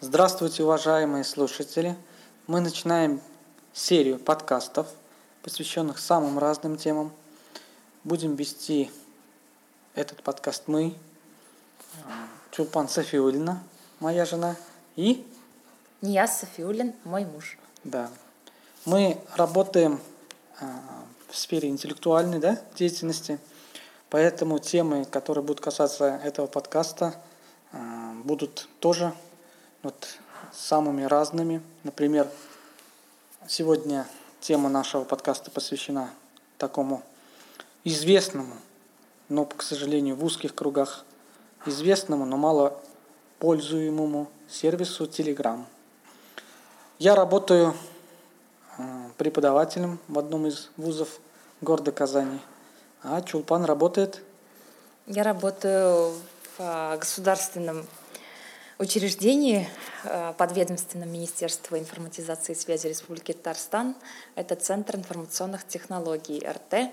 Здравствуйте, уважаемые слушатели! Мы начинаем серию подкастов, посвященных самым разным темам. Будем вести этот подкаст мы, Чулпан Софиулина, моя жена, и... Нияз Софиулин, мой муж. Да. Мы работаем в сфере интеллектуальной да, деятельности, поэтому темы, которые будут касаться этого подкаста, будут тоже вот самыми разными. Например, сегодня тема нашего подкаста посвящена такому известному, но, к сожалению, в узких кругах известному, но мало пользуемому сервису Telegram. Я работаю э, преподавателем в одном из вузов города Казани, а Чулпан работает? Я работаю в а, государственном учреждении э, подведомственном Министерства информатизации и связи Республики Татарстан. Это Центр информационных технологий РТ.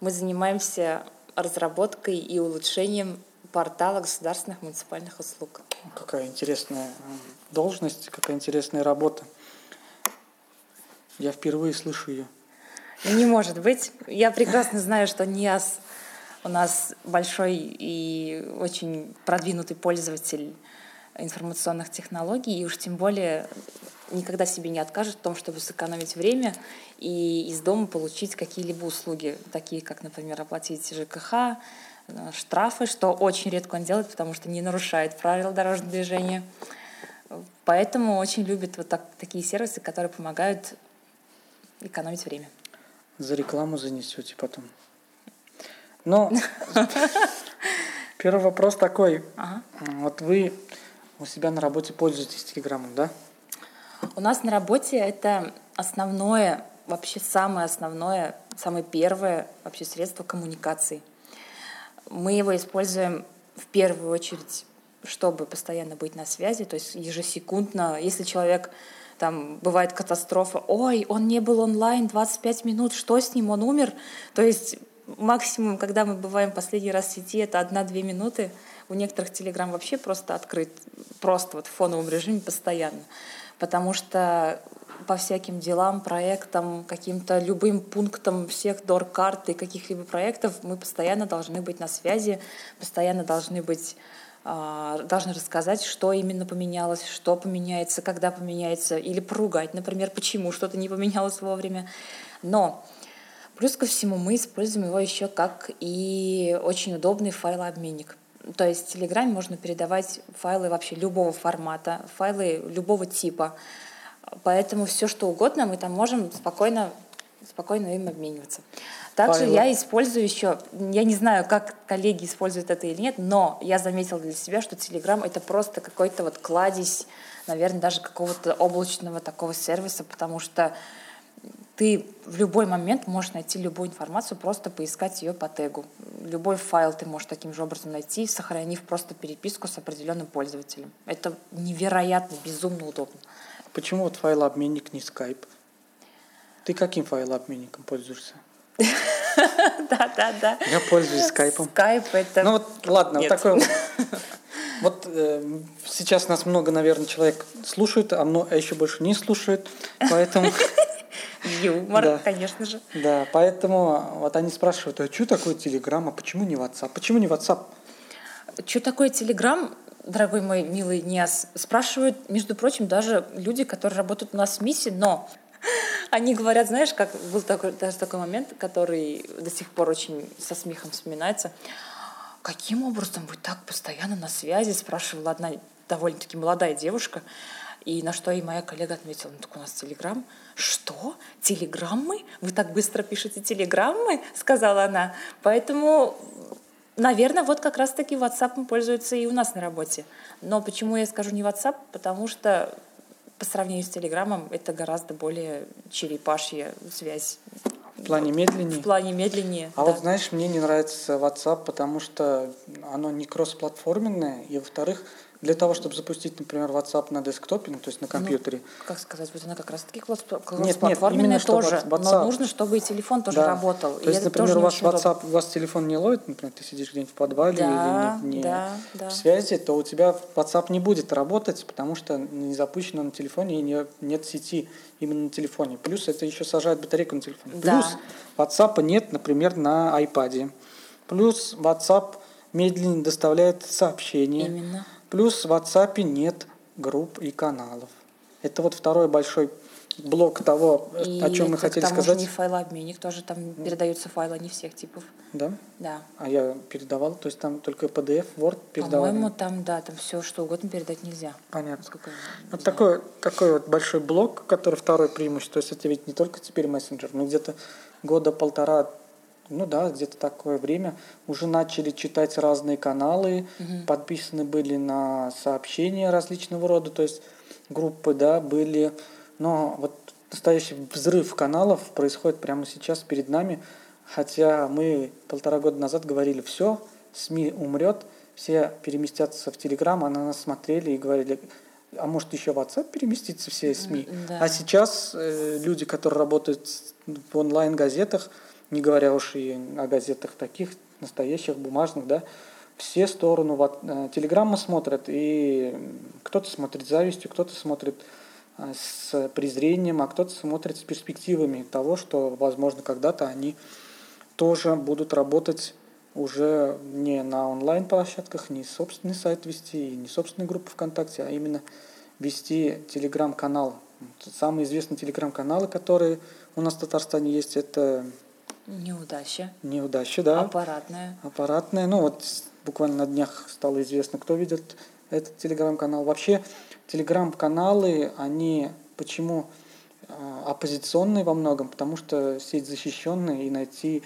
Мы занимаемся разработкой и улучшением портала государственных муниципальных услуг. Какая интересная должность, какая интересная работа. Я впервые слышу ее. Не может быть. Я прекрасно знаю, что НИАС у нас большой и очень продвинутый пользователь информационных технологий, и уж тем более никогда себе не откажет в том, чтобы сэкономить время и из дома получить какие-либо услуги, такие как, например, оплатить ЖКХ, э, штрафы, что очень редко он делает, потому что не нарушает правила дорожного движения. Поэтому очень любит вот так, такие сервисы, которые помогают экономить время. За рекламу занесете потом. Но первый вопрос такой. Ага. Вот вы у себя на работе пользуетесь Телеграмом, да? У нас на работе это основное, вообще самое основное, самое первое вообще средство коммуникации. Мы его используем в первую очередь, чтобы постоянно быть на связи, то есть ежесекундно. Если человек там бывает катастрофа, ой, он не был онлайн 25 минут, что с ним, он умер. То есть максимум, когда мы бываем последний раз в сети, это одна-две минуты. У некоторых Телеграм вообще просто открыт, просто вот в фоновом режиме постоянно. Потому что по всяким делам, проектам, каким-то любым пунктам всех дор-карт и каких-либо проектов мы постоянно должны быть на связи, постоянно должны быть а, должны рассказать, что именно поменялось, что поменяется, когда поменяется, или поругать, например, почему что-то не поменялось вовремя. Но плюс ко всему мы используем его еще как и очень удобный файлообменник. То есть в Телеграме можно передавать файлы вообще любого формата, файлы любого типа. Поэтому все, что угодно, мы там можем спокойно, спокойно им обмениваться. Также файлы. я использую еще, я не знаю, как коллеги используют это или нет, но я заметила для себя, что Telegram это просто какой-то вот кладезь, наверное, даже какого-то облачного такого сервиса, потому что ты в любой момент можешь найти любую информацию, просто поискать ее по тегу. Любой файл ты можешь таким же образом найти, сохранив просто переписку с определенным пользователем. Это невероятно, безумно удобно. Почему вот файлообменник не Skype? Ты каким файлообменником пользуешься? Да, да, да. Я пользуюсь скайпом. Скайп это... Ну вот, ладно, вот такой вот. э, сейчас нас много, наверное, человек слушает, а, много, а еще больше не слушает, поэтому Юмор, да. конечно же. Да, поэтому вот они спрашивают, а что такое Телеграм, а почему не WhatsApp? Почему не WhatsApp? Что такое Телеграм, дорогой мой милый Ниас, спрашивают, между прочим, даже люди, которые работают у нас в МИСе, но они говорят, знаешь, как был такой, даже такой момент, который до сих пор очень со смехом вспоминается. Каким образом вы так постоянно на связи? Спрашивала одна довольно-таки молодая девушка. И на что и моя коллега отметила, ну так у нас Телеграм. Что? Телеграммы? Вы так быстро пишете телеграммы? Сказала она. Поэтому, наверное, вот как раз-таки WhatsApp пользуется и у нас на работе. Но почему я скажу не WhatsApp? Потому что по сравнению с Телеграмом это гораздо более черепашья связь. В плане медленнее? В плане медленнее. А да. вот знаешь, мне не нравится WhatsApp, потому что оно не кроссплатформенное, и во-вторых, Для того, чтобы запустить, например, WhatsApp на десктопе, ну, то есть на компьютере. Ну, как сказать, вот она как раз таки нет, нет, именно тоже, WhatsApp. но нужно, чтобы и телефон тоже да. работал. То есть, например, у вас WhatsApp, у вас телефон не ловит, например, ты сидишь где-нибудь в подвале да, или не, не да, да. в связи, то у тебя WhatsApp не будет работать, потому что не запущено на телефоне и не, нет сети именно на телефоне. Плюс это еще сажает батарейку на телефоне. Да. Плюс WhatsApp нет, например, на iPad. Плюс WhatsApp медленно доставляет сообщения. Именно. Плюс в WhatsApp нет групп и каналов. Это вот второй большой блок того, и о чем мы хотели там сказать. не файлообменник, тоже там передаются файлы не всех типов. Да? Да. А я передавал, то есть там только PDF, Word передавал. По-моему, там, да, там все что угодно передать нельзя. Понятно. Сколько вот такой, такой вот большой блок, который второй преимущество. То есть это ведь не только теперь мессенджер, но где-то года полтора ну да, где-то такое время, уже начали читать разные каналы, Мгм. подписаны были на сообщения различного рода, то есть группы, да, были. Но вот настоящий взрыв каналов происходит прямо сейчас перед нами, хотя мы полтора года назад говорили, все, СМИ умрет, все переместятся в Телеграм, а на нас смотрели и говорили, а может еще в WhatsApp переместиться все СМИ. да. А сейчас э, люди, которые работают в онлайн-газетах, не говоря уж и о газетах таких, настоящих, бумажных, да, все сторону вот, э, телеграммы смотрят, и кто-то смотрит завистью, кто-то смотрит э, с презрением, а кто-то смотрит с перспективами того, что, возможно, когда-то они тоже будут работать уже не на онлайн-площадках, не собственный сайт вести, и не собственные группы ВКонтакте, а именно вести телеграм-канал. Самые известные телеграм-каналы, которые у нас в Татарстане есть, это Неудача. «Неудача», да, Аппаратная. аппаратная. Ну вот буквально на днях стало известно, кто ведет этот телеграм-канал. Вообще телеграм-каналы, они почему а, оппозиционные во многом? Потому что сеть защищенная и найти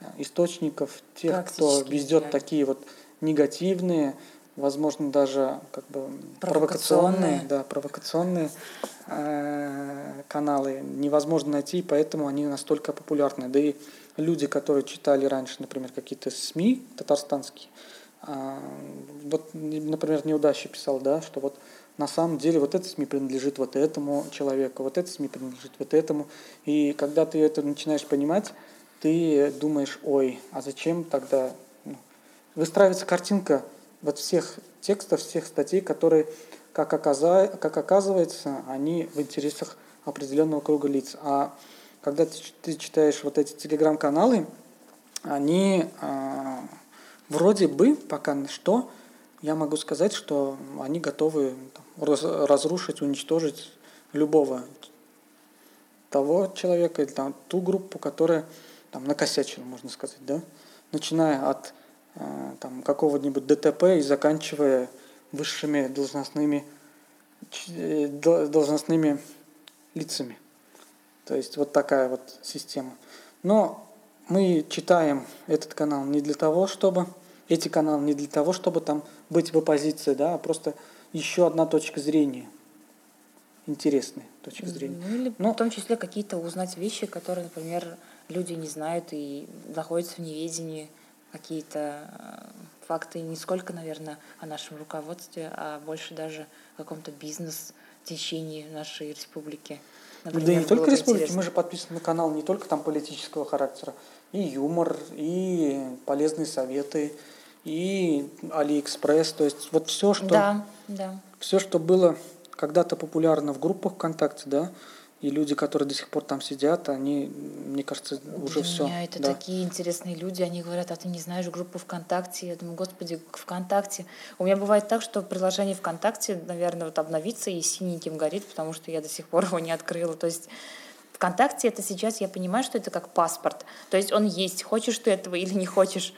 а, источников тех, кто ведет нереально. такие вот негативные, возможно, даже как бы Провокационные. провокационные, да, провокационные э, каналы невозможно найти, поэтому они настолько популярны. Да и люди, которые читали раньше, например, какие-то СМИ татарстанские, а, вот, например, неудача писал, да, что вот на самом деле вот это СМИ принадлежит вот этому человеку, вот это СМИ принадлежит вот этому. И когда ты это начинаешь понимать, ты думаешь, ой, а зачем тогда ну, выстраивается картинка вот всех текстов, всех статей, которые, как, оказа- как оказывается, они в интересах определенного круга лиц. А когда ты, ты читаешь вот эти телеграм-каналы, они а, вроде бы пока что, я могу сказать, что они готовы там, раз- разрушить, уничтожить любого того человека или там, ту группу, которая там накосячила, можно сказать, да, начиная от э, там какого-нибудь ДТП и заканчивая высшими должностными э, дол- должностными лицами. То есть вот такая вот система. Но мы читаем этот канал не для того, чтобы эти каналы не для того, чтобы там быть в оппозиции, да, а просто еще одна точка зрения, интересная точка зрения. Ну, или Ну, в том числе какие-то узнать вещи, которые, например, люди не знают и находятся в неведении. Какие-то э, факты не сколько, наверное, о нашем руководстве, а больше даже о каком-то бизнес-течении нашей республики. Да и Например, не только республики, интересно. мы же подписаны на канал не только там политического характера, и юмор, и полезные советы, и Алиэкспресс, то есть вот все, что Да, да. все, что было когда-то популярно в группах ВКонтакте, да, и люди, которые до сих пор там сидят, они, мне кажется, уже Для все. меня это да. такие интересные люди, они говорят, а ты не знаешь группу ВКонтакте? Я думаю, господи, ВКонтакте. У меня бывает так, что приложение ВКонтакте, наверное, вот обновится и синеньким горит, потому что я до сих пор его не открыла. То есть ВКонтакте это сейчас, я понимаю, что это как паспорт. То есть он есть, хочешь ты этого или не хочешь.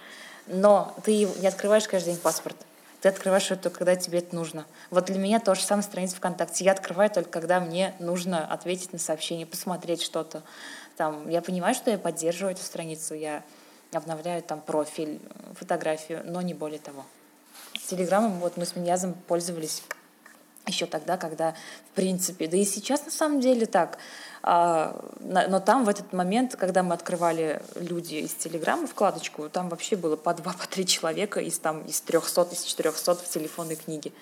Но ты не открываешь каждый день паспорт. Ты открываешь это, когда тебе это нужно. Вот для меня то же самое страница ВКонтакте. Я открываю только, когда мне нужно ответить на сообщение, посмотреть что-то. Там, я понимаю, что я поддерживаю эту страницу, я обновляю там профиль, фотографию, но не более того. С Телеграмом вот мы с Миньязом пользовались еще тогда, когда, в принципе, да и сейчас на самом деле так, но там в этот момент, когда мы открывали люди из Телеграма вкладочку, там вообще было по два, по три человека из, там, из 300, из 400 в телефонной книге.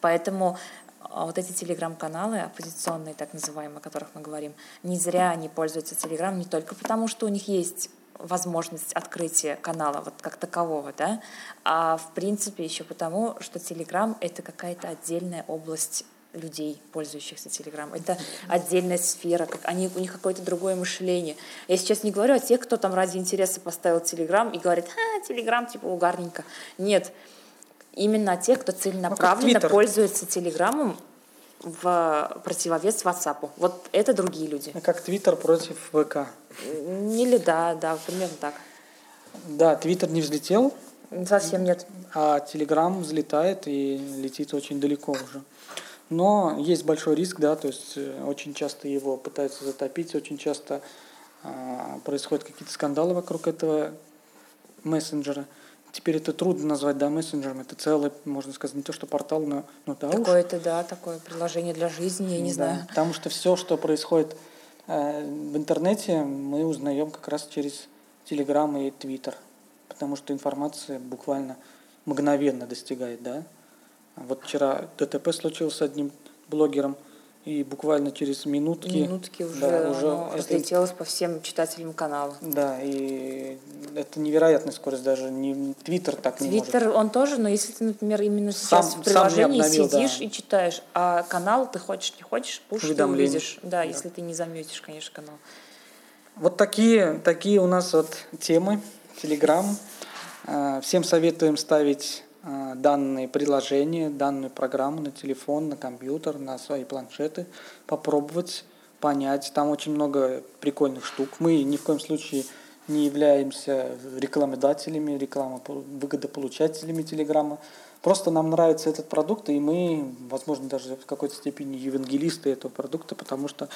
Поэтому а, вот эти телеграм-каналы оппозиционные, так называемые, о которых мы говорим, не зря они пользуются телеграм, не только потому, что у них есть возможность открытия канала вот как такового, да, а в принципе еще потому, что Телеграм — это какая-то отдельная область людей, пользующихся Телеграм. Это отдельная сфера, как они, у них какое-то другое мышление. Я сейчас не говорю о тех, кто там ради интереса поставил Телеграм и говорит, а, Телеграм типа угарненько. Нет, именно о тех, кто целенаправленно ну, пользуется Телеграмом в противовес WhatsApp. Вот это другие люди. Как Твиттер против ВК. Или да, да, примерно так. Да, Твиттер не взлетел. Совсем нет. А Телеграм взлетает и летит очень далеко уже. Но есть большой риск, да, то есть э, очень часто его пытаются затопить, очень часто а, происходят какие-то скандалы вокруг этого мессенджера. Теперь это трудно назвать, да, мессенджером. Это целый, можно сказать, не то что портал, но, но да Такое-то, да, такое приложение для жизни, я не да, знаю. Потому что все, что происходит э, в интернете, мы узнаем как раз через Телеграм и Твиттер. Потому что информация буквально мгновенно достигает, да. Вот вчера ДТП случилось с одним блогером, и буквально через минутки... Минутки уже, да, уже это... разлетелось по всем читателям канала. Да, и это невероятная скорость, даже не Твиттер так Twitter, не может. Твиттер он тоже, но если ты, например, именно сейчас сам, в приложении обновил, сидишь да. и читаешь, а канал ты хочешь, не хочешь, пуш ты увидишь. Да, да, если ты не заметишь, конечно, канал. Вот такие, такие у нас вот темы. Телеграм. Э, всем советуем ставить данные приложения, данную программу на телефон, на компьютер, на свои планшеты, попробовать понять. Там очень много прикольных штук. Мы ни в коем случае не являемся рекламодателями, рекламовыгодополучателями Телеграма. Просто нам нравится этот продукт, и мы, возможно, даже в какой-то степени евангелисты этого продукта, потому что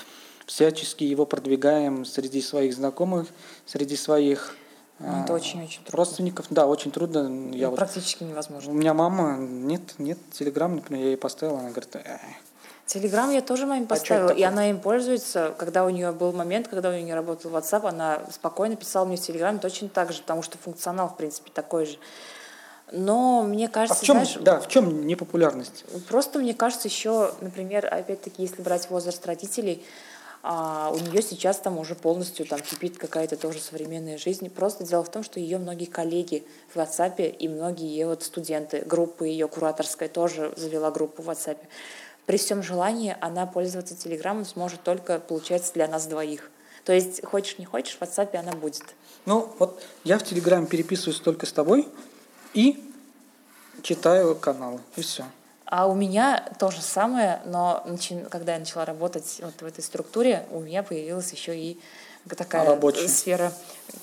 всячески его продвигаем среди своих знакомых, среди своих ну, это очень-очень трудно. Родственников, да, очень трудно. Я ну, практически вот, невозможно. У меня мама, нет, нет, Телеграм, например, я ей поставила, она говорит, э, Телеграм я тоже маме а поставила, а и она им пользуется. Когда у нее был момент, когда у нее не работал WhatsApp, она спокойно писала мне в Телеграме точно так же, потому что функционал, в принципе, такой же. Но мне кажется, а в чем, знаешь, да, в чем непопулярность? Просто мне кажется еще, например, опять-таки, если брать возраст родителей, а у нее сейчас там уже полностью там кипит какая-то тоже современная жизнь. Просто дело в том, что ее многие коллеги в WhatsApp и многие ее вот студенты, группы ее кураторской тоже завела группу в WhatsApp при всем желании она пользоваться Телеграмом сможет только, получается, для нас двоих. То есть, хочешь не хочешь, в WhatsApp она будет. Ну, вот я в Телеграме переписываюсь только с тобой и читаю каналы, и все. А у меня то же самое, но когда я начала работать вот в этой структуре, у меня появилась еще и такая Рабочий. сфера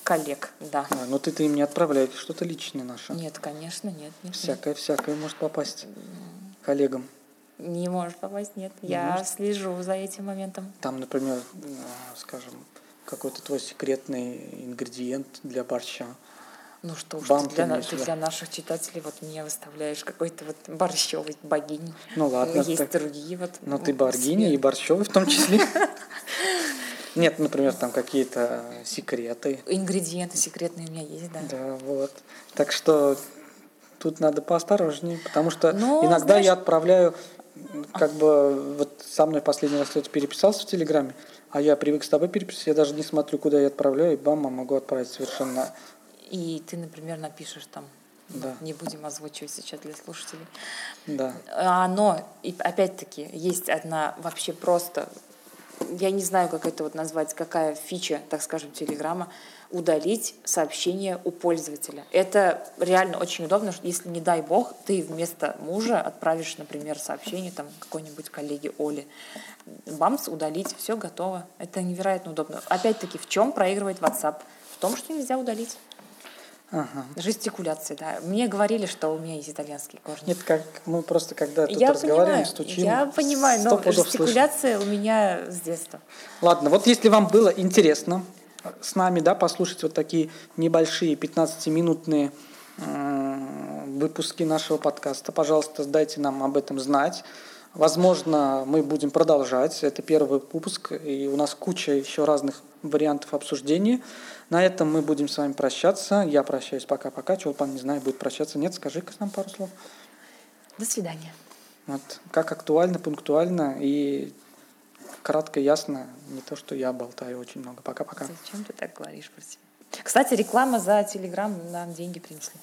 коллег, да. А, но ты-то им не отправляешь что-то личное наше? Нет, конечно, нет. нет всякое, нет. всякое может попасть коллегам. Не может попасть, нет. Не Я может. слежу за этим моментом. Там, например, э, скажем, какой-то твой секретный ингредиент для борща. Ну что ж, ты для, ты для наших читателей вот меня выставляешь какой-то вот борщевый богинь. Ну ладно. Есть ты, другие вот. Ну ты богиня и борщевый в том числе. Нет, например, там какие-то секреты. Ингредиенты секретные у меня есть, да. Да, вот. Так что тут надо поосторожнее, потому что Но, ну, иногда знаешь, я отправляю как бы вот со мной последний раз кто-то переписался в Телеграме, а я привык с тобой переписываться, я даже не смотрю, куда я отправляю, и бам, могу отправить совершенно. И ты, например, напишешь там, да. не будем озвучивать сейчас для слушателей. Да. А, но, и опять-таки, есть одна вообще просто, я не знаю, как это вот назвать, какая фича, так скажем, Телеграма, удалить сообщение у пользователя. Это реально очень удобно, что если, не дай бог, ты вместо мужа отправишь, например, сообщение там какой-нибудь коллеге Оле. Бамс, удалить, все готово. Это невероятно удобно. Опять-таки, в чем проигрывает WhatsApp? В том, что нельзя удалить. Ага. Жестикуляция, да. Мне говорили, что у меня есть итальянский корни. Нет, как мы просто когда тут я разговариваем, понимаю, стучим. Я понимаю, но жестикуляция слышим. у меня с детства. Ладно, вот если вам было интересно, с нами, да, послушать вот такие небольшие 15-минутные выпуски нашего подкаста. Пожалуйста, дайте нам об этом знать. Возможно, мы будем продолжать. Это первый выпуск, и у нас куча еще разных вариантов обсуждения. На этом мы будем с вами прощаться. Я прощаюсь пока-пока. Чулпан, не знаю, будет прощаться. Нет, скажи-ка нам пару слов. До свидания. Вот. Как актуально, пунктуально и кратко, ясно. Не то, что я болтаю очень много. Пока-пока. Зачем ты так говоришь про себя? Кстати, реклама за Телеграм нам деньги принесли.